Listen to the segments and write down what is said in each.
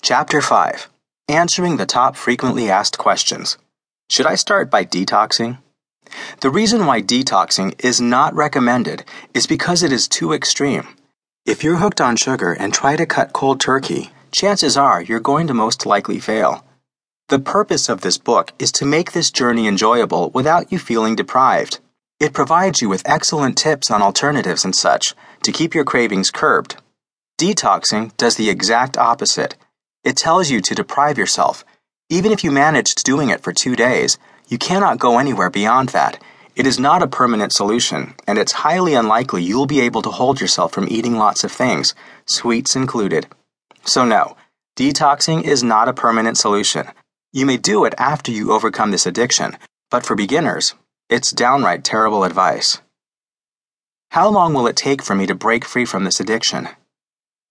Chapter 5 Answering the Top Frequently Asked Questions. Should I start by detoxing? The reason why detoxing is not recommended is because it is too extreme. If you're hooked on sugar and try to cut cold turkey, chances are you're going to most likely fail. The purpose of this book is to make this journey enjoyable without you feeling deprived. It provides you with excellent tips on alternatives and such to keep your cravings curbed. Detoxing does the exact opposite. It tells you to deprive yourself. Even if you managed doing it for two days, you cannot go anywhere beyond that. It is not a permanent solution, and it's highly unlikely you'll be able to hold yourself from eating lots of things, sweets included. So, no, detoxing is not a permanent solution. You may do it after you overcome this addiction, but for beginners, it's downright terrible advice. How long will it take for me to break free from this addiction?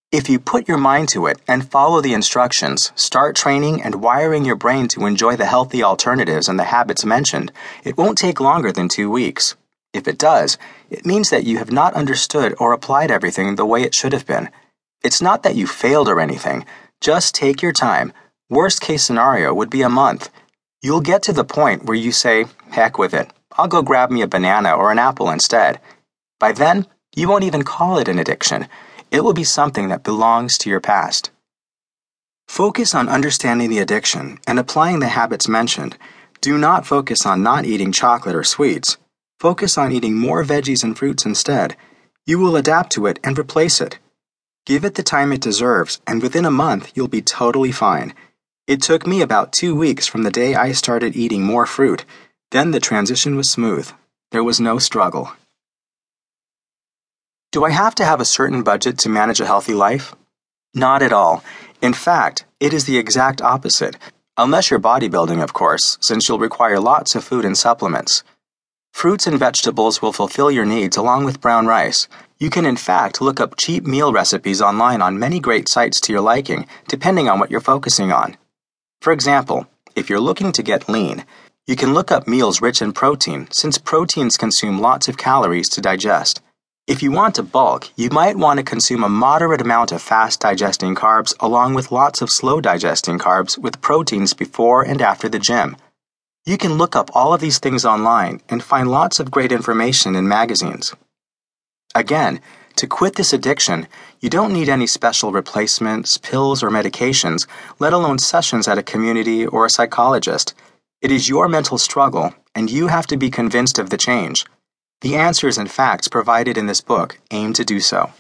If you put your mind to it and follow the instructions, start training and wiring your brain to enjoy the healthy alternatives and the habits mentioned, it won't take longer than two weeks. If it does, it means that you have not understood or applied everything the way it should have been. It's not that you failed or anything, just take your time. Worst case scenario would be a month. You'll get to the point where you say, heck with it, I'll go grab me a banana or an apple instead. By then, you won't even call it an addiction it will be something that belongs to your past. Focus on understanding the addiction and applying the habits mentioned. Do not focus on not eating chocolate or sweets. Focus on eating more veggies and fruits instead. You will adapt to it and replace it. Give it the time it deserves, and within a month, you'll be totally fine. It took me about two weeks from the day I started eating more fruit. Then the transition was smooth. There was no struggle. Do I have to have a certain budget to manage a healthy life? Not at all. In fact, it is the exact opposite. Unless you're bodybuilding, of course, since you'll require lots of food and supplements. Fruits and vegetables will fulfill your needs along with brown rice. You can, in fact, look up cheap meal recipes online on many great sites to your liking, depending on what you're focusing on. For example, if you're looking to get lean, you can look up meals rich in protein, since proteins consume lots of calories to digest. If you want to bulk, you might want to consume a moderate amount of fast digesting carbs along with lots of slow digesting carbs with proteins before and after the gym. You can look up all of these things online and find lots of great information in magazines. Again, to quit this addiction, you don't need any special replacements, pills, or medications, let alone sessions at a community or a psychologist. It is your mental struggle, and you have to be convinced of the change. The answers and facts provided in this book aim to do so.